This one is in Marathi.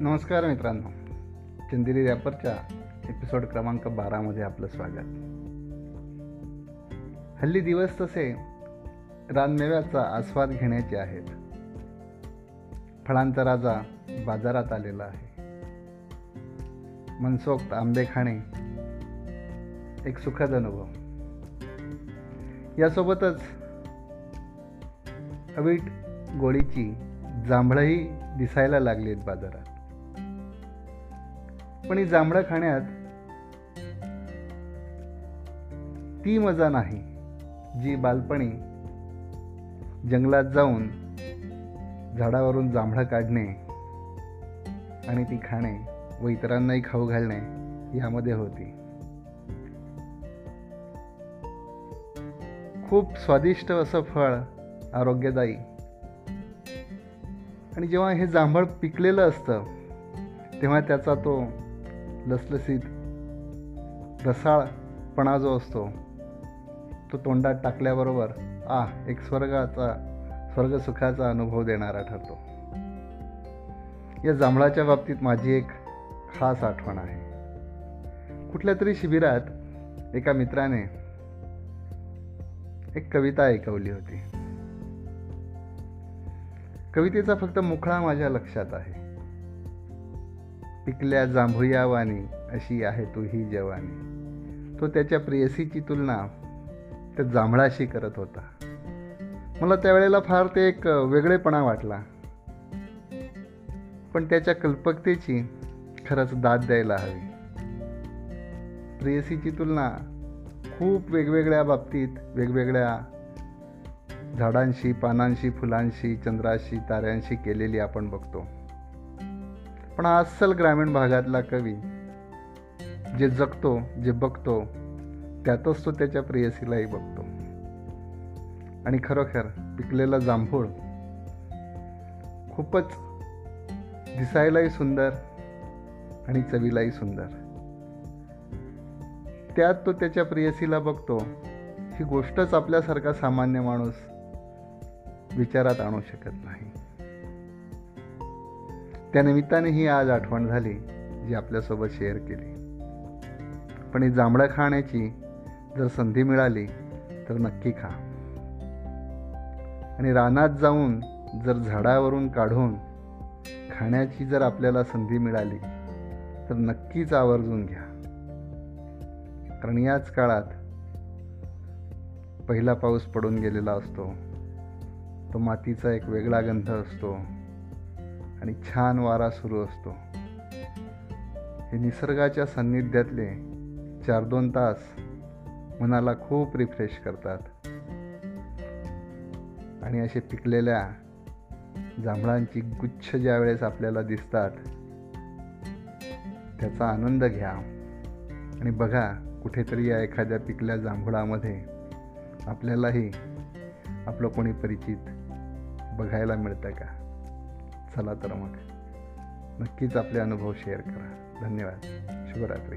नमस्कार मित्रांनो. चंदेरी रॅपरच्या एपिसोड क्रमांक बारामध्ये आपलं स्वागत. हल्ली दिवस तसे रानमेव्याचा आस्वाद घेण्याचे आहेत. फळांचा राजा बाजारात आलेला आहे. मनसोक्त आंबे खाणे एक सुखद अनुभव. यासोबतच अवीट गोळीची जांभळंही दिसायला लागली आहेत बाजारात. पण ही जांभळं खाण्यात ती मजा नाही जी बालपणी जंगलात जाऊन झाडावरून जांभळं काढणे आणि ती खाणे व इतरांनाही खाऊ घालणे यामध्ये होती. खूप स्वादिष्ट असं फळ आरोग्यदायी. आणि जेव्हा हे जांभळ पिकलेलं असतं तेव्हा त्याचा तो लसलसीत रसाळपणा जो असतो तो तोंडात टाकल्याबरोबर आ एक स्वर्गाचा स्वर्गसुखाचा अनुभव देणारा ठरतो. या जांभळाच्या बाबतीत माझी एक खास आठवण आहे. कुठल्या तरी शिबिरात एका मित्राने एक कविता ऐकवली होती. कवितेचा फक्त मुखळा माझ्या लक्षात आहे. पिकल्या जांभुयावानी अशी आहे तू ही जवानी. तो त्याच्या प्रेयसीची तुलना त्या जांभळाशी करत होता. मला त्यावेळेला फार ते एक वेगळेपणा वाटला. पण त्याच्या कल्पकतेची खरंच दाद द्यायला हवी. प्रेयसीची तुलना खूप वेगवेगळ्या बाबतीत वेगवेगळ्या झाडांशी पानांशी फुलांशी चंद्राशी ताऱ्यांशी केलेली आपण बघतो. पण अस्सल ग्रामीण भागातला कवी जे जगतो जे बघतो त्यातच तो त्याच्या प्रेयसीलाही बघतो. आणि खरोखर पिकलेला जांभूळ खूपच दिसायलाही सुंदर आणि चवीलाही सुंदर. त्यात तो त्याच्या प्रेयसीला बघतो ही गोष्टच आपल्यासारखा सामान्य माणूस विचारात आणू शकत नाही. त्या निमित्ताने ही आज आठवण झाली जी आपल्यासोबत शेअर केली. पण ही जांभळं खाण्याची जर संधी मिळाली तर नक्की खा. आणि रानात जाऊन जर झाडावरून काढून खाण्याची जर आपल्याला संधी मिळाली तर नक्कीच आवर्जून घ्या. कारण याच काळात पहिला पाऊस पडून गेलेला असतो. तो मातीचा एक वेगळा गंध असतो. आणि छान वारा सुरू असतो. हे निसर्गाच्या सान्निध्यातले चार दोन तास मनाला खूप रिफ्रेश करतात. आणि असे पिकलेल्या जांभळांची गुच्छ ज्या वेळेस आपल्याला दिसतात त्याचा आनंद घ्या. आणि बघा कुठेतरी या एखाद्या पिकल्या जांभळामध्ये आपल्यालाही आपलं कोणी परिचित बघायला मिळतं का? चला तर मग. नक्कीच आपले अनुभव शेअर करा. धन्यवाद. शुभरात्री.